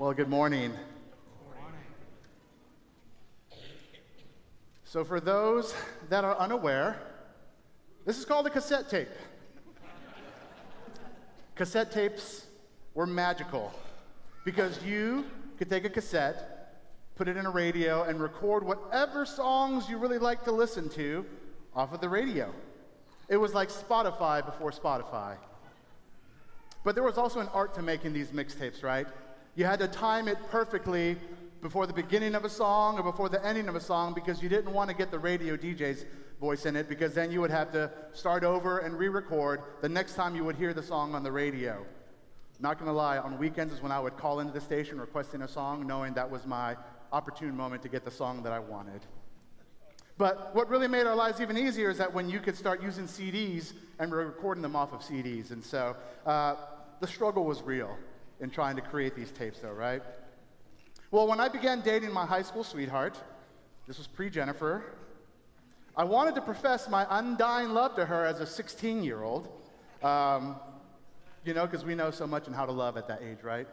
Well, good morning. So, for those that are unaware, this is called a cassette tape. cassette tapes were magical because you could take a cassette, put it in a radio, and record whatever songs you really like to listen to off of the radio. It was like Spotify before Spotify. But there was also an art to making these mixtapes, right? You had to time it perfectly before the beginning of a song or before the ending of a song because you didn't want to get the radio DJ's voice in it because then you would have to start over and re record the next time you would hear the song on the radio. Not gonna lie, on weekends is when I would call into the station requesting a song, knowing that was my opportune moment to get the song that I wanted. But what really made our lives even easier is that when you could start using CDs and recording them off of CDs. And so uh, the struggle was real in trying to create these tapes, though, right? Well, when I began dating my high school sweetheart, this was pre Jennifer, I wanted to profess my undying love to her as a 16 year old. Um, you know, because we know so much on how to love at that age, right?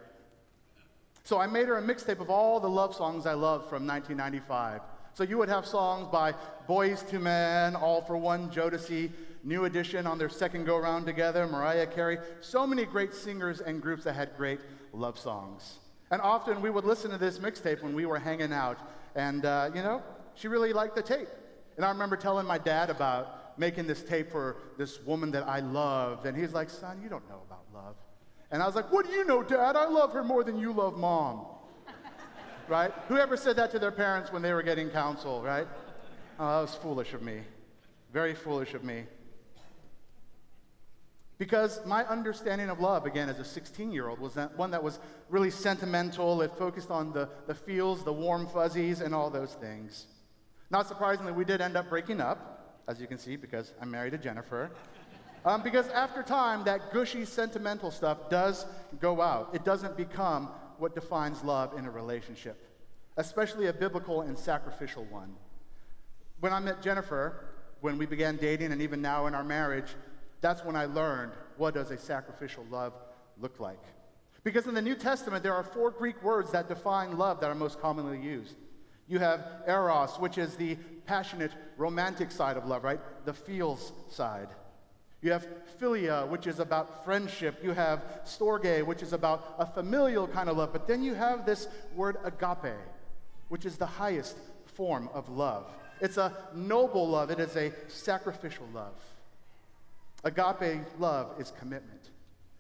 So I made her a mixtape of all the love songs I loved from 1995. So you would have songs by Boyz II Men, All-4-One, Jodeci, New Edition on their second go round together, Mariah Carey. So many great singers and groups that had great love songs. And often we would listen to this mixtape when we were hanging out. And, uh, you know, she really liked the tape. And I remember telling my dad about making this tape for this woman that I loved. And he's like, son, you don't know about love. And I was like, what do you know, dad? I love her more than you love mom right? Whoever said that to their parents when they were getting counsel, right? Oh, that was foolish of me. Very foolish of me. Because my understanding of love, again, as a 16 year old, was that one that was really sentimental. It focused on the, the feels, the warm fuzzies, and all those things. Not surprisingly, we did end up breaking up, as you can see, because I'm married to Jennifer. Um, because after time, that gushy, sentimental stuff does go out. It doesn't become what defines love in a relationship, especially a biblical and sacrificial one. When I met Jennifer, when we began dating, and even now in our marriage, that's when I learned what does a sacrificial love look like. Because in the New Testament, there are four Greek words that define love that are most commonly used. You have eros, which is the passionate, romantic side of love, right? The feels side. You have philia, which is about friendship. You have storge, which is about a familial kind of love. But then you have this word agape, which is the highest form of love. It's a noble love, it is a sacrificial love. Agape love is commitment.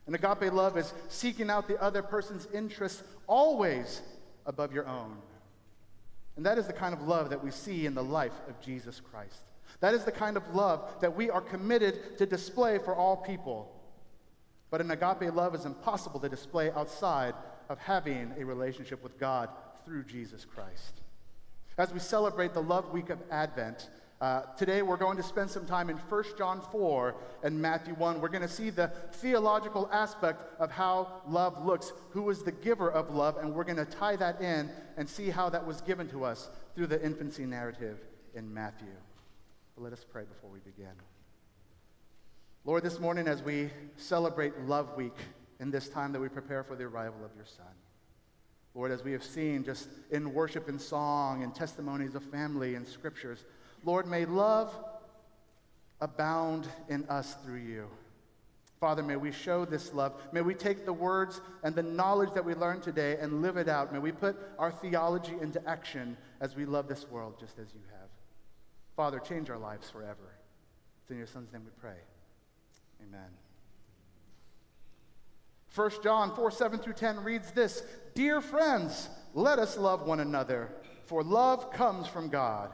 And agape love is seeking out the other person's interests always above your own. And that is the kind of love that we see in the life of Jesus Christ. That is the kind of love that we are committed to display for all people. But an agape love is impossible to display outside of having a relationship with God through Jesus Christ. As we celebrate the Love Week of Advent, uh, today we're going to spend some time in 1 John 4 and Matthew 1. We're going to see the theological aspect of how love looks, who is the giver of love, and we're going to tie that in and see how that was given to us through the infancy narrative in Matthew. But let us pray before we begin. Lord, this morning as we celebrate Love Week in this time that we prepare for the arrival of your Son, Lord, as we have seen just in worship and song and testimonies of family and scriptures, Lord, may love abound in us through you. Father, may we show this love. May we take the words and the knowledge that we learned today and live it out. May we put our theology into action as we love this world just as you have. Father, change our lives forever. It's in your Son's name we pray. Amen. 1 John 4 7 through 10 reads this Dear friends, let us love one another, for love comes from God.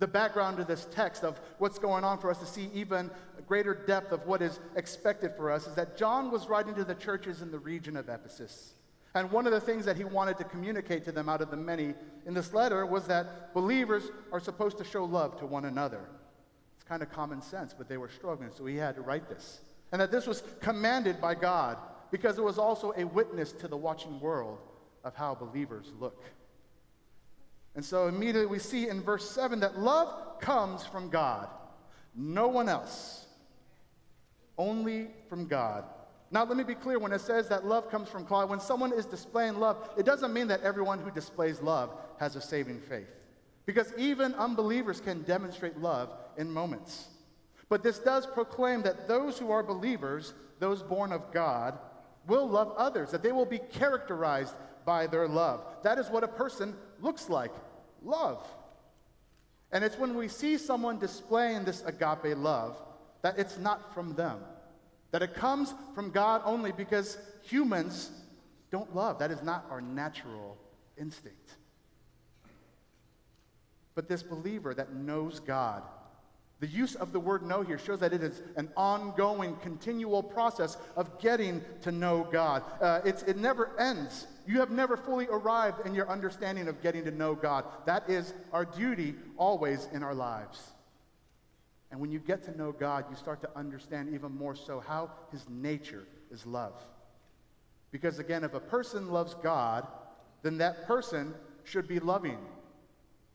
The background to this text of what's going on for us to see even greater depth of what is expected for us is that John was writing to the churches in the region of Ephesus. And one of the things that he wanted to communicate to them out of the many in this letter was that believers are supposed to show love to one another. It's kind of common sense, but they were struggling, so he had to write this. And that this was commanded by God because it was also a witness to the watching world of how believers look. And so immediately we see in verse 7 that love comes from God, no one else, only from God. Now, let me be clear when it says that love comes from God, when someone is displaying love, it doesn't mean that everyone who displays love has a saving faith. Because even unbelievers can demonstrate love in moments. But this does proclaim that those who are believers, those born of God, will love others, that they will be characterized by their love. That is what a person looks like love. And it's when we see someone displaying this agape love that it's not from them, that it comes from God only because humans don't love. That is not our natural instinct. But this believer that knows God, the use of the word know here shows that it is an ongoing, continual process of getting to know God. Uh, it never ends. You have never fully arrived in your understanding of getting to know God. That is our duty always in our lives. And when you get to know God, you start to understand even more so how his nature is love. Because again, if a person loves God, then that person should be loving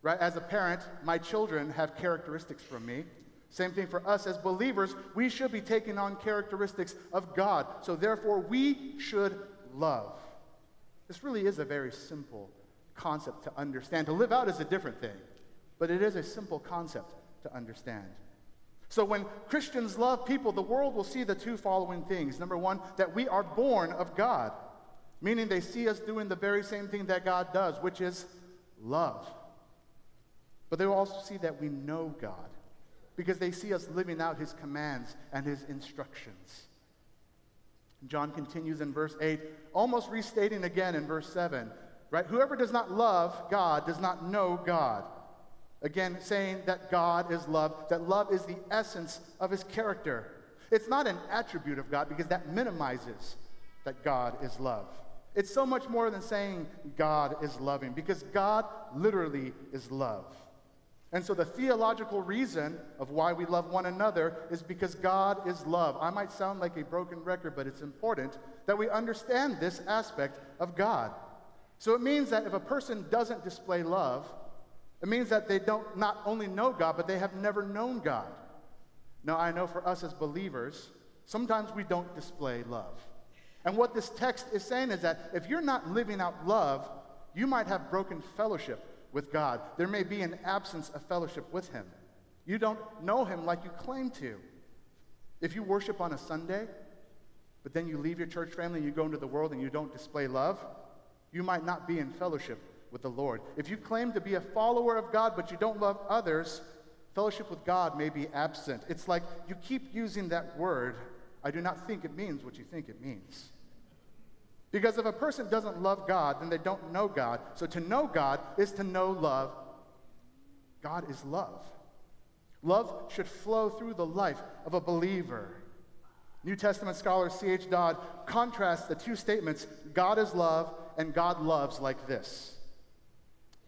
right? As a parent, my children have characteristics from me. Same thing for us as believers, we should be taking on characteristics of God. So therefore, we should love. This really is a very simple concept to understand. To live out is a different thing, but it is a simple concept to understand. So when Christians love people, the world will see the two following things. Number one, that we are born of God, meaning they see us doing the very same thing that God does, which is love. But they will also see that we know God because they see us living out his commands and his instructions. John continues in verse 8, almost restating again in verse 7, right? Whoever does not love God does not know God. Again, saying that God is love, that love is the essence of his character. It's not an attribute of God because that minimizes that God is love. It's so much more than saying God is loving because God literally is love. And so the theological reason of why we love one another is because God is love. I might sound like a broken record, but it's important that we understand this aspect of God. So it means that if a person doesn't display love, it means that they don't not only know God, but they have never known God. Now, I know for us as believers, sometimes we don't display love. And what this text is saying is that if you're not living out love, you might have broken fellowship with God. There may be an absence of fellowship with Him. You don't know Him like you claim to. If you worship on a Sunday, but then you leave your church family and you go into the world and you don't display love, you might not be in fellowship with the Lord. If you claim to be a follower of God but you don't love others, fellowship with God may be absent. It's like you keep using that word. I do not think it means what you think it means. Because if a person doesn't love God, then they don't know God. So to know God is to know love. God is love. Love should flow through the life of a believer. New Testament scholar C.H. Dodd contrasts the two statements God is love and God loves like this.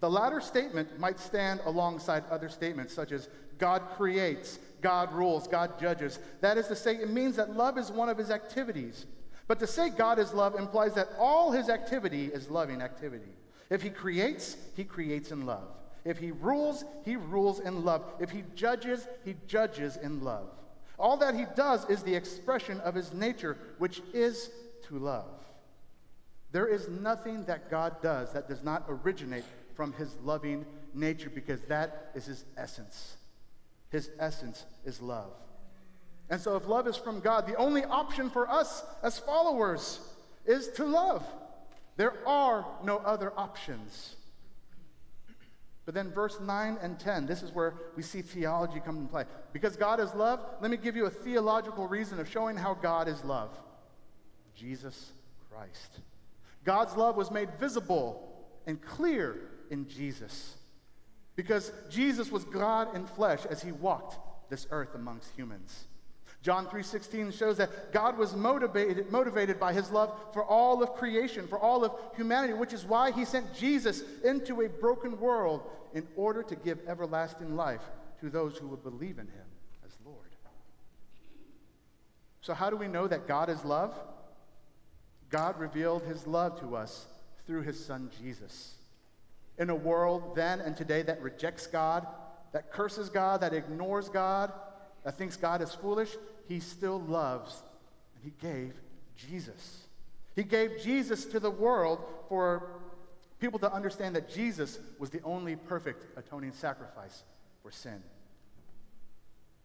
The latter statement might stand alongside other statements such as God creates, God rules, God judges. That is to say, it means that love is one of his activities. But to say God is love implies that all his activity is loving activity. If he creates, he creates in love. If he rules, he rules in love. If he judges, he judges in love. All that he does is the expression of his nature, which is to love. There is nothing that God does that does not originate from his loving nature because that is his essence. His essence is love. And so, if love is from God, the only option for us as followers is to love. There are no other options. But then, verse 9 and 10, this is where we see theology come into play. Because God is love, let me give you a theological reason of showing how God is love Jesus Christ. God's love was made visible and clear in Jesus. Because Jesus was God in flesh as he walked this earth amongst humans. John 3:16 shows that God was motivated, motivated by his love for all of creation, for all of humanity, which is why he sent Jesus into a broken world in order to give everlasting life to those who would believe in him as Lord. So how do we know that God is love? God revealed his love to us through his son Jesus. In a world then and today that rejects God, that curses God, that ignores God, that thinks God is foolish, he still loves, and he gave Jesus. He gave Jesus to the world for people to understand that Jesus was the only perfect atoning sacrifice for sin.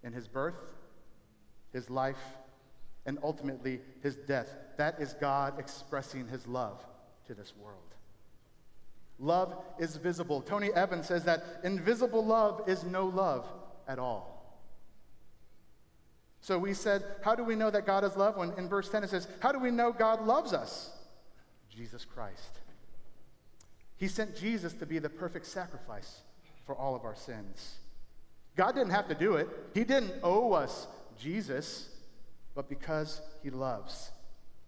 In his birth, his life, and ultimately his death, that is God expressing his love to this world. Love is visible. Tony Evans says that invisible love is no love at all. So we said, how do we know that God is love? When in verse 10 it says, how do we know God loves us? Jesus Christ. He sent Jesus to be the perfect sacrifice for all of our sins. God didn't have to do it, He didn't owe us Jesus, but because He loves.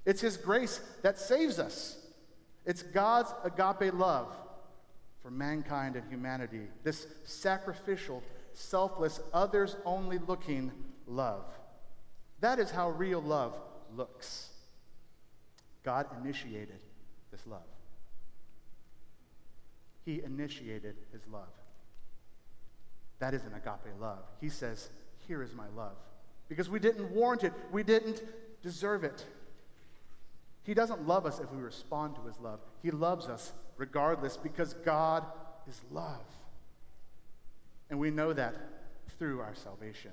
It's His grace that saves us. It's God's agape love for mankind and humanity, this sacrificial, selfless, others only looking love. That is how real love looks. God initiated this love. He initiated his love. That is an agape love. He says, Here is my love. Because we didn't warrant it, we didn't deserve it. He doesn't love us if we respond to his love. He loves us regardless because God is love. And we know that through our salvation.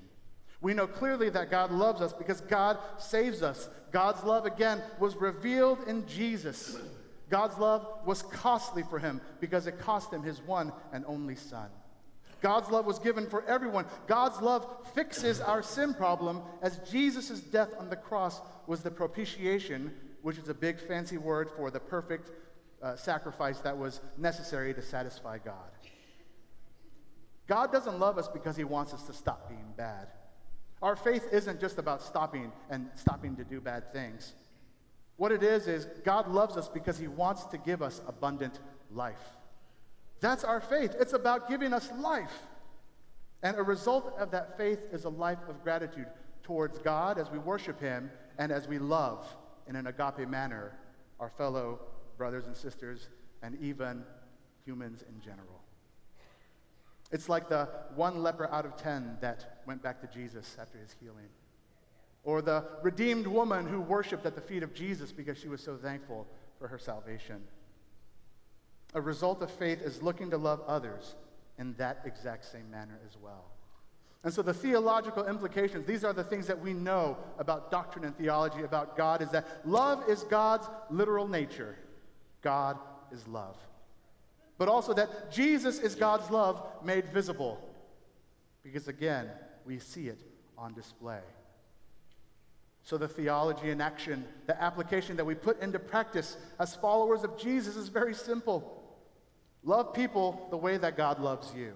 We know clearly that God loves us because God saves us. God's love, again, was revealed in Jesus. God's love was costly for him because it cost him his one and only Son. God's love was given for everyone. God's love fixes our sin problem as Jesus' death on the cross was the propitiation, which is a big fancy word for the perfect uh, sacrifice that was necessary to satisfy God. God doesn't love us because he wants us to stop being bad. Our faith isn't just about stopping and stopping to do bad things. What it is, is God loves us because he wants to give us abundant life. That's our faith. It's about giving us life. And a result of that faith is a life of gratitude towards God as we worship him and as we love in an agape manner our fellow brothers and sisters and even humans in general. It's like the one leper out of ten that went back to Jesus after his healing. Or the redeemed woman who worshiped at the feet of Jesus because she was so thankful for her salvation. A result of faith is looking to love others in that exact same manner as well. And so the theological implications, these are the things that we know about doctrine and theology about God, is that love is God's literal nature. God is love but also that Jesus is God's love made visible. Because again, we see it on display. So, the theology in action, the application that we put into practice as followers of Jesus is very simple. Love people the way that God loves you.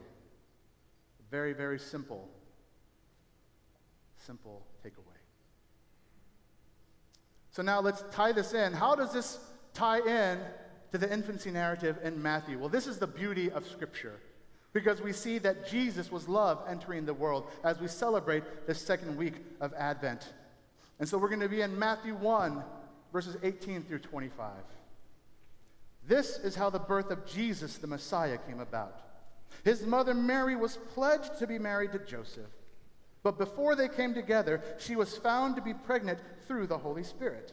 Very, very simple. Simple takeaway. So, now let's tie this in. How does this tie in to the infancy narrative in Matthew? Well, this is the beauty of Scripture because we see that Jesus was love entering the world as we celebrate the second week of Advent. And so we're going to be in Matthew 1, verses 18 through 25. This is how the birth of Jesus, the Messiah, came about. His mother Mary was pledged to be married to Joseph. But before they came together, she was found to be pregnant through the Holy Spirit.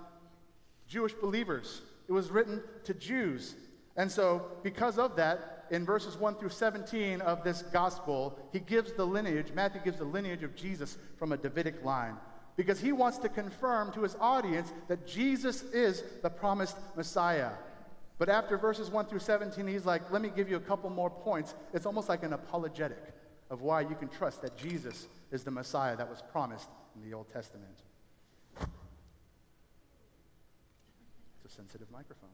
Jewish believers, it was written to Jews. And so, because of that, in verses 1 through 17 of this gospel, he gives the lineage, Matthew gives the lineage of Jesus from a Davidic line because he wants to confirm to his audience that Jesus is the promised Messiah. But after verses 1 through 17, he's like, let me give you a couple more points. It's almost like an apologetic of why you can trust that Jesus is the Messiah that was promised in the Old Testament. It's a sensitive microphone.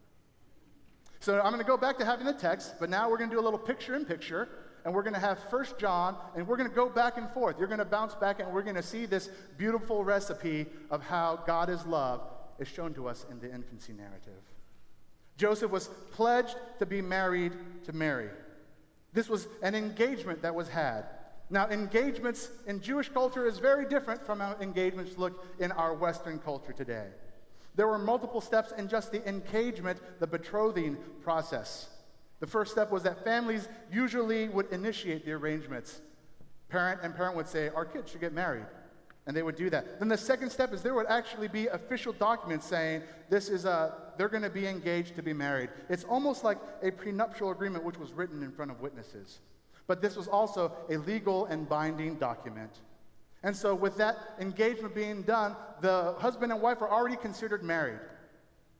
So I'm going to go back to having the text, but now we're going to do a little picture in picture and we're going to have First John, and we're going to go back and forth. You're going to bounce back, and we're going to see this beautiful recipe of how God is love is shown to us in the infancy narrative. Joseph was pledged to be married to Mary. This was an engagement that was had. Now, engagements in Jewish culture is very different from how engagements look in our Western culture today. There were multiple steps in just the engagement, the betrothing process. The first step was that families usually would initiate the arrangements. Parent and parent would say, Our kids should get married. And they would do that. Then the second step is there would actually be official documents saying this is a, they're going to be engaged to be married. It's almost like a prenuptial agreement which was written in front of witnesses. But this was also a legal and binding document. And so, with that engagement being done, the husband and wife are already considered married,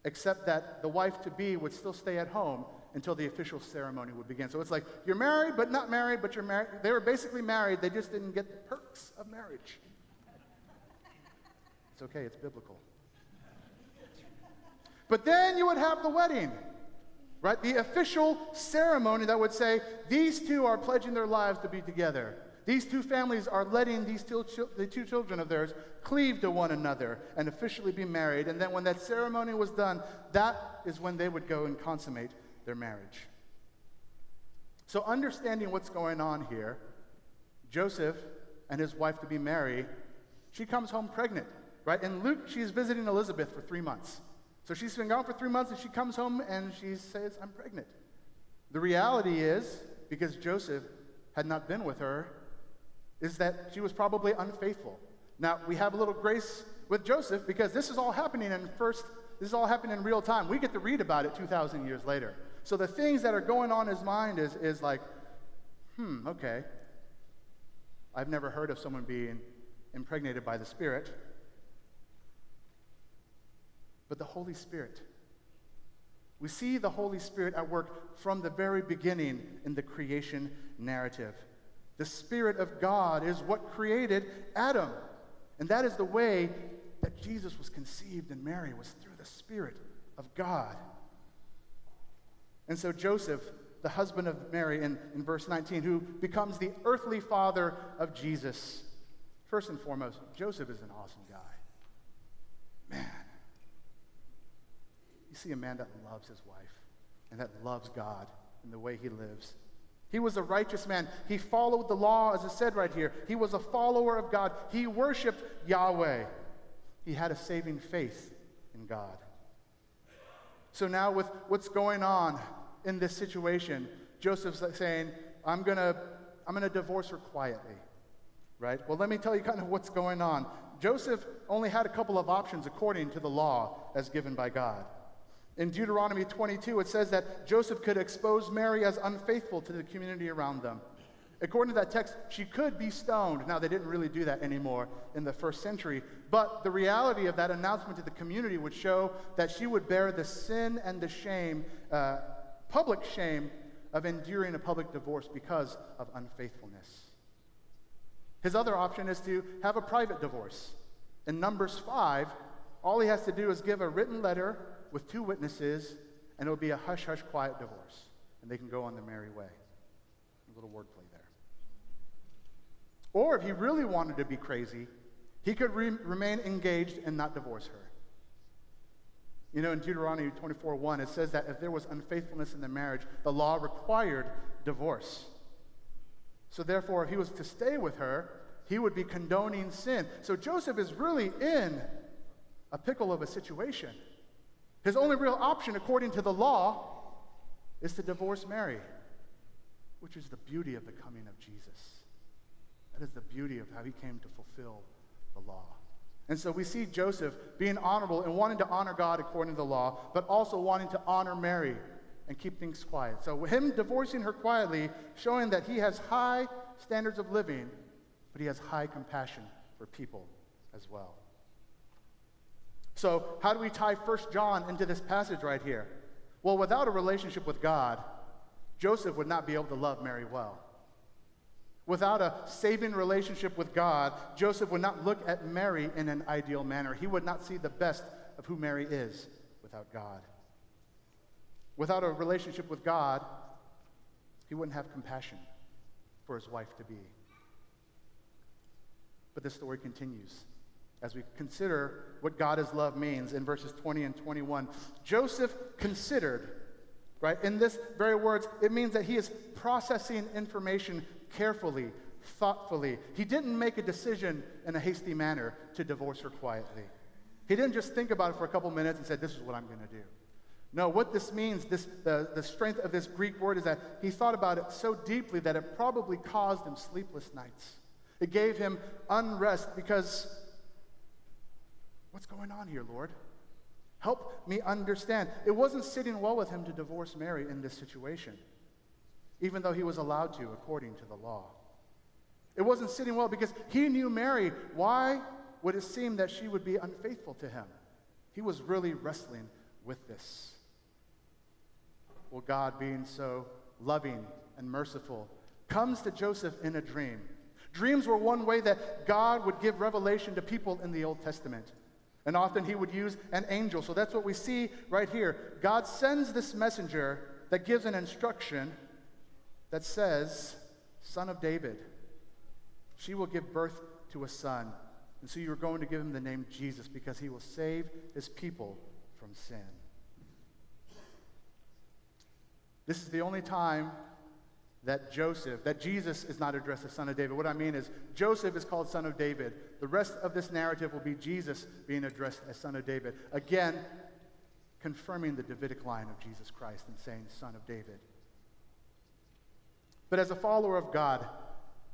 except that the wife to be would still stay at home until the official ceremony would begin. So it's like you're married, but not married, but you're married. They were basically married, they just didn't get the perks of marriage. It's okay, it's biblical. But then you would have the wedding, right? The official ceremony that would say, these two are pledging their lives to be together. These two families are letting these two, the two children of theirs cleave to one another and officially be married. And then when that ceremony was done, that is when they would go and consummate their marriage. So, understanding what's going on here, Joseph and his wife to be Mary, she comes home pregnant, right? In Luke, she's visiting Elizabeth for three months. So she's been gone for three months and she comes home and she says, I'm pregnant. The reality is, because Joseph had not been with her, is that she was probably unfaithful. Now, we have a little grace with Joseph because this is all happening in first, this is all happening in real time. We get to read about it 2,000 years later. So the things that are going on in his mind is, is like, hmm, okay. I've never heard of someone being impregnated by the Spirit. But the Holy Spirit. We see the Holy Spirit at work from the very beginning in the creation narrative. The Spirit of God is what created Adam. And that is the way that Jesus was conceived in Mary, was through the Spirit of God. And so Joseph, the husband of Mary, in, in verse 19, who becomes the earthly father of Jesus, first and foremost, Joseph is an awesome guy. Man. You see a man that loves his wife and that loves God in the way he lives. He was a righteous man. He followed the law, as it said right here. He was a follower of God. He worshiped Yahweh. He had a saving faith in God. So now, with what's going on in this situation, Joseph's saying, I'm going to I'm going to divorce her quietly. Right? Well, let me tell you kind of what's going on. Joseph only had a couple of options according to the law as given by God. In Deuteronomy 22, it says that Joseph could expose Mary as unfaithful to the community around them. According to that text, she could be stoned. Now, they didn't really do that anymore in the first century, but the reality of that announcement to the community would show that she would bear the sin and the shame uh, public shame of enduring a public divorce because of unfaithfulness. His other option is to have a private divorce. In Numbers 5, all he has to do is give a written letter with two witnesses, and it will be a hush hush quiet divorce, and they can go on their merry way. A little wordplay there. Or if he really wanted to be crazy, he could re- remain engaged and not divorce her. You know, in Deuteronomy 24 1, it says that if there was unfaithfulness in the marriage, the law required divorce. So, therefore, if he was to stay with her, he would be condoning sin. So Joseph is really in a pickle of a situation. His only real option, according to the law, is to divorce Mary, which is the beauty of the coming of Jesus. That is the beauty of how he came to fulfill the law. And so we see Joseph being honorable and wanting to honor God according to the law, but also wanting to honor Mary and keep things quiet. So him divorcing her quietly, showing that he has high standards of living, but he has high compassion for people as well. So, how do we tie 1 John into this passage right here? Well, without a relationship with God, Joseph would not be able to love Mary well. Without a saving relationship with God, Joseph would not look at Mary in an ideal manner. He would not see the best of who Mary is without God. Without a relationship with God, he wouldn't have compassion for his wife to be. But the story continues as we consider what God is love means in verses 20 and 21. Joseph considered, right? In this very words, it means that he is processing information carefully, thoughtfully. He didn't make a decision in a hasty manner to divorce her quietly. He didn't just think about it for a couple minutes and said, This is what I'm going to do. No, what this means, this, the, the strength of this Greek word is that he thought about it so deeply that it probably caused him sleepless nights. It gave him unrest because what's going on here, Lord? Help me understand. It wasn't sitting well with him to divorce Mary in this situation even though he was allowed to according to the law. It wasn't sitting well because he knew Mary. Why would it seem that she would be unfaithful to him? He was really wrestling with this. Well, God, being so loving and merciful, comes to Joseph in a dream. Dreams were one way that God would give revelation to people in the Old Testament. And often he would use an angel. So that's what we see right here. God sends this messenger that gives an instruction that says, Son of David. She will give birth to a son. And so you're going to give him the name Jesus because he will save his people from sin. This is the only time that Joseph, that Jesus is not addressed as son of David. What I mean is, Joseph is called son of David. The rest of this narrative will be Jesus being addressed as son of David. Again, confirming the Davidic line of Jesus Christ and saying son of David. But as a follower of God,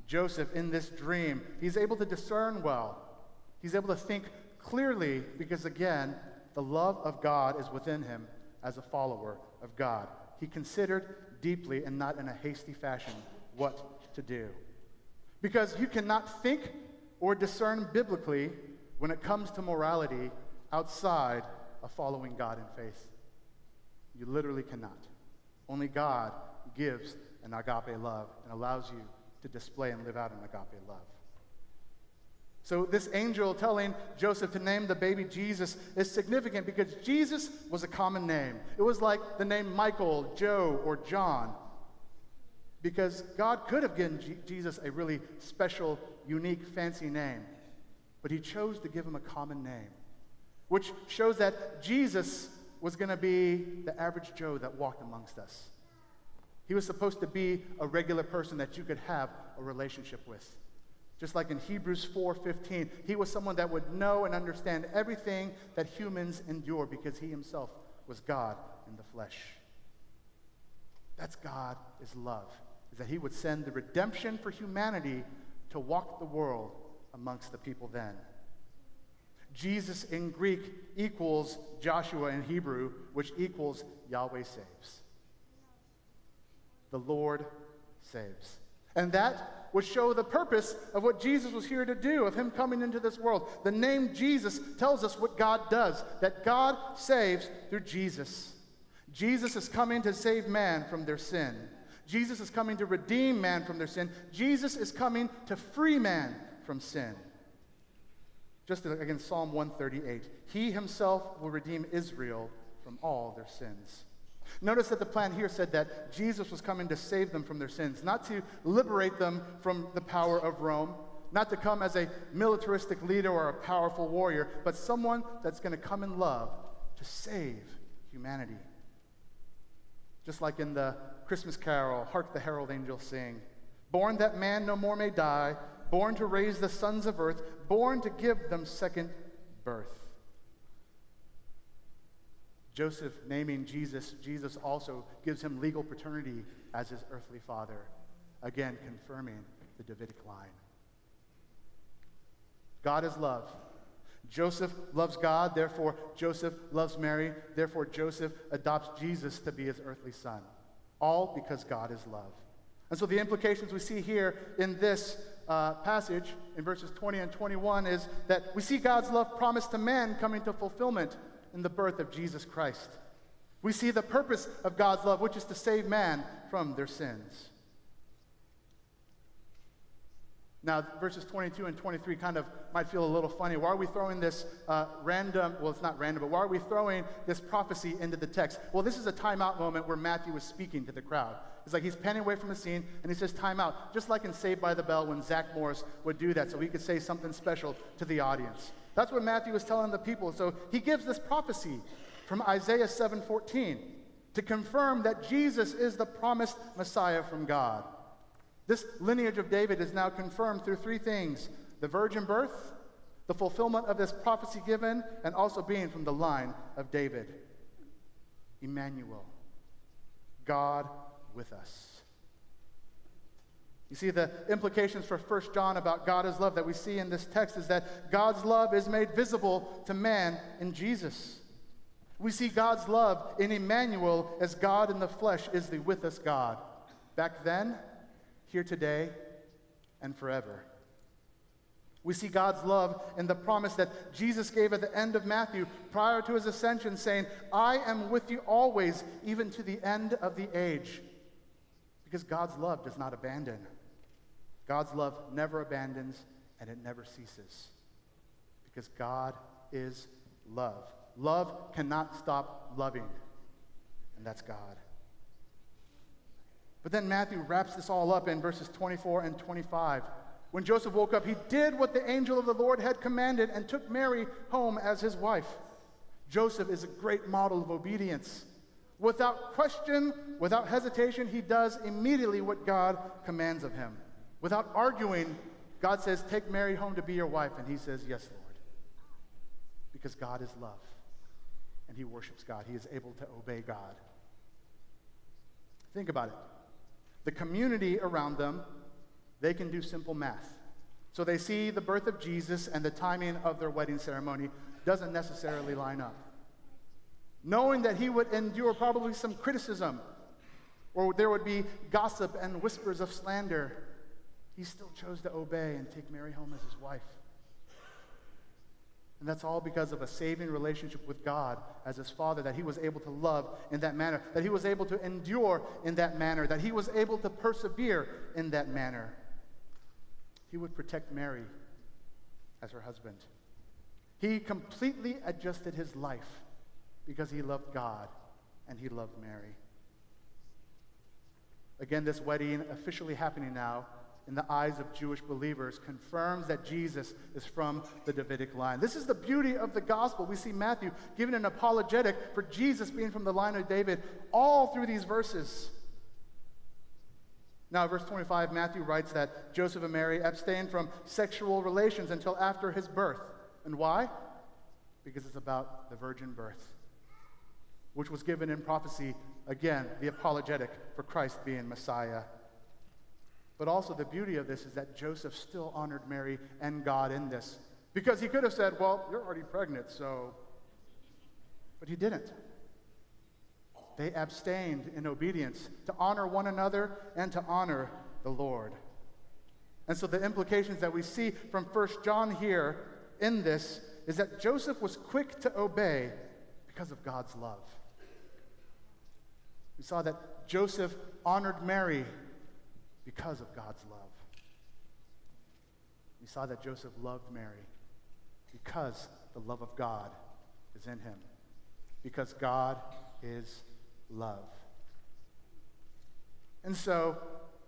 Joseph, in this dream, he's able to discern well. He's able to think clearly because, again, the love of God is within him as a follower of God. He considered deeply and not in a hasty fashion what to do. Because you cannot think or discern biblically when it comes to morality outside of following God in faith. You literally cannot. Only God gives an agape love and allows you to display and live out an agape love. So, this angel telling Joseph to name the baby Jesus is significant because Jesus was a common name. It was like the name Michael, Joe, or John. Because God could have given G- Jesus a really special, unique, fancy name, but he chose to give him a common name, which shows that Jesus was going to be the average Joe that walked amongst us. He was supposed to be a regular person that you could have a relationship with. Just like in Hebrews 4:15, he was someone that would know and understand everything that humans endure because he himself was God in the flesh. That's God is love. Is that he would send the redemption for humanity to walk the world amongst the people then. Jesus in Greek equals Joshua in Hebrew, which equals Yahweh saves the Lord saves. And that would show the purpose of what Jesus was here to do, of him coming into this world. The name Jesus tells us what God does, that God saves through Jesus. Jesus is coming to save man from their sin. Jesus is coming to redeem man from their sin. Jesus is coming to free man from sin. Just again, Psalm 138. He himself will redeem Israel from all their sins. Notice that the plan here said that Jesus was coming to save them from their sins, not to liberate them from the power of Rome, not to come as a militaristic leader or a powerful warrior, but someone that's going to come in love to save humanity. Just like in the Christmas carol, Hark the Herald Angels Sing Born that man no more may die, born to raise the sons of earth, born to give them second birth. Joseph naming Jesus, Jesus also gives him legal paternity as his earthly father, again confirming the Davidic line. God is love. Joseph loves God, therefore Joseph loves Mary, therefore Joseph adopts Jesus to be his earthly son. All because God is love. And so the implications we see here in this uh, passage in verses 20 and 21 is that we see God's love promised to man coming to fulfillment in the birth of Jesus Christ. We see the purpose of God's love, which is to save man from their sins. Now, verses 22 and 23 kind of might feel a little funny. Why are we throwing this uh, random, well, it's not random, but why are we throwing this prophecy into the text? Well, this is a timeout moment where Matthew is speaking to the crowd. It's like he's panning away from the scene and he says, Time out, just like in Saved by the Bell when Zach Morris would do that so he could say something special to the audience. That's what Matthew was telling the people. So he gives this prophecy from Isaiah 7:14 to confirm that Jesus is the promised Messiah from God. This lineage of David is now confirmed through three things the virgin birth, the fulfillment of this prophecy given, and also being from the line of David. Emmanuel, God with us. You see, the implications for 1 John about God is love that we see in this text is that God's love is made visible to man in Jesus. We see God's love in Emmanuel as God in the flesh is the with us God. Back then, here today, and forever. We see God's love in the promise that Jesus gave at the end of Matthew prior to his ascension, saying, I am with you always, even to the end of the age. Because God's love does not abandon. God's love never abandons and it never ceases because God is love. Love cannot stop loving, and that's God. But then Matthew wraps this all up in verses 24 and 25. When Joseph woke up, he did what the angel of the Lord had commanded and took Mary home as his wife. Joseph is a great model of obedience. Without question, without hesitation, he does immediately what God commands of him. Without arguing, God says, Take Mary home to be your wife. And he says, Yes, Lord. Because God is love. And he worships God. He is able to obey God. Think about it. The community around them, they can do simple math. So they see the birth of Jesus and the timing of their wedding ceremony doesn't necessarily line up. Knowing that he would endure probably some criticism, or there would be gossip and whispers of slander, he still chose to obey and take Mary home as his wife. And that's all because of a saving relationship with God as his father, that he was able to love in that manner, that he was able to endure in that manner, that he was able to persevere in that manner. He would protect Mary as her husband. He completely adjusted his life because he loved God and he loved Mary. Again, this wedding officially happening now in the eyes of Jewish believers confirms that Jesus is from the Davidic line. This is the beauty of the gospel. We see Matthew giving an apologetic for Jesus being from the line of David all through these verses. Now, verse 25, Matthew writes that Joseph and Mary abstained from sexual relations until after his birth. And why? Because it's about the virgin birth, which was given in prophecy, again, the apologetic for Christ being Messiah. But also, the beauty of this is that Joseph still honored Mary and God in this. Because he could have said, Well, you're already pregnant, so. But he didn't. They abstained in obedience to honor one another and to honor the Lord. And so, the implications that we see from First John here in this is that Joseph was quick to obey because of God's love. We saw that Joseph honored Mary because of God's love. We saw that Joseph loved Mary because the love of God is in him, because God is love. And so,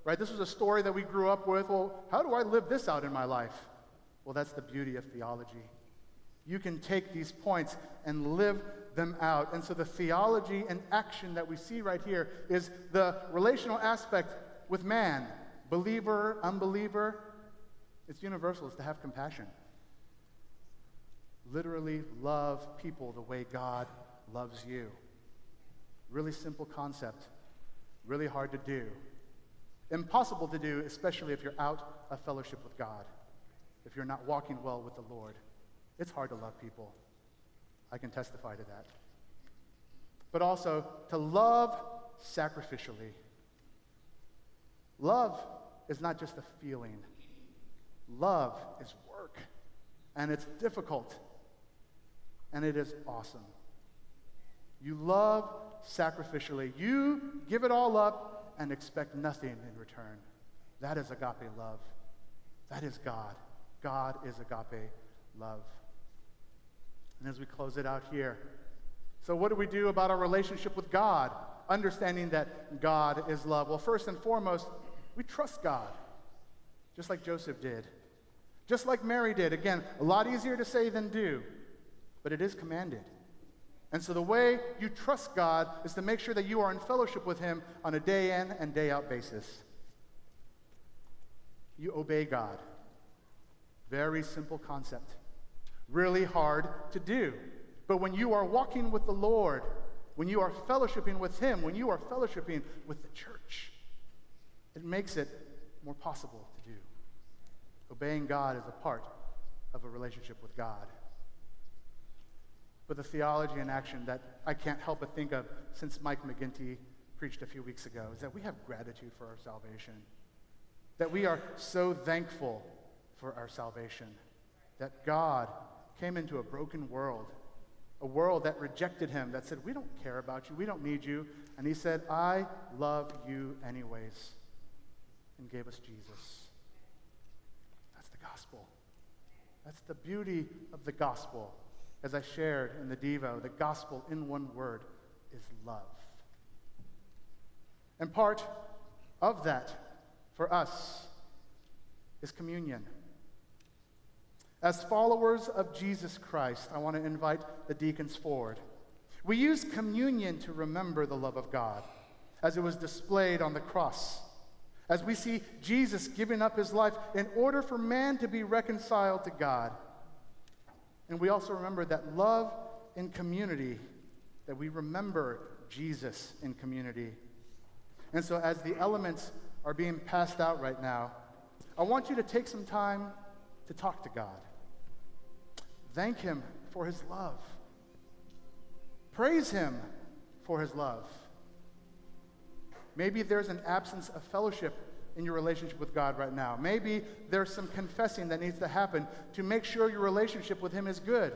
right, this was a story that we grew up with. Well, how do I live this out in my life? Well, that's the beauty of theology. You can take these points and live them out. And so, the theology and action that we see right here is the relational aspect with man, believer, unbeliever, It's universal, is to have compassion. Literally love people the way God loves you. Really simple concept, really hard to do. Impossible to do, especially if you're out of fellowship with God, if you're not walking well with the Lord. It's hard to love people. I can testify to that. But also to love sacrificially. Love is not just a feeling, love is work. And it's difficult. And it is awesome. You love sacrificially. You give it all up and expect nothing in return. That is agape love. That is God. God is agape love. And as we close it out here, so what do we do about our relationship with God? Understanding that God is love. Well, first and foremost, we trust God, just like Joseph did, just like Mary did. Again, a lot easier to say than do, but it is commanded. And so the way you trust God is to make sure that you are in fellowship with Him on a day in and day out basis. You obey God. Very simple concept. Really hard to do. But when you are walking with the Lord, when you are fellowshipping with Him, when you are fellowshipping with the church, it makes it more possible to do. Obeying God is a part of a relationship with God. But the theology in action that I can't help but think of since Mike McGinty preached a few weeks ago is that we have gratitude for our salvation. That we are so thankful for our salvation. That God came into a broken world, a world that rejected him, that said, We don't care about you, we don't need you. And he said, I love you anyways, and gave us Jesus. That's the gospel. That's the beauty of the gospel. As I shared in the Devo, the gospel in one word is love. And part of that for us is communion. As followers of Jesus Christ, I want to invite the deacons forward. We use communion to remember the love of God as it was displayed on the cross. As we see Jesus giving up his life in order for man to be reconciled to God. And we also remember that love in community, that we remember Jesus in community. And so, as the elements are being passed out right now, I want you to take some time to talk to God. Thank Him for His love. Praise Him for His love. Maybe there's an absence of fellowship in your relationship with God right now. Maybe there's some confessing that needs to happen to make sure your relationship with Him is good.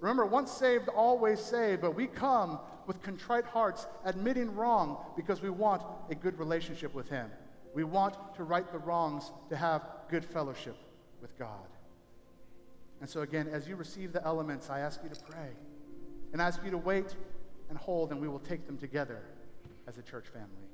Remember, once saved, always saved, but we come with contrite hearts, admitting wrong because we want a good relationship with Him. We want to right the wrongs, to have good fellowship with God. And so, again, as you receive the elements, I ask you to pray and ask you to wait and hold, and we will take them together as a church family.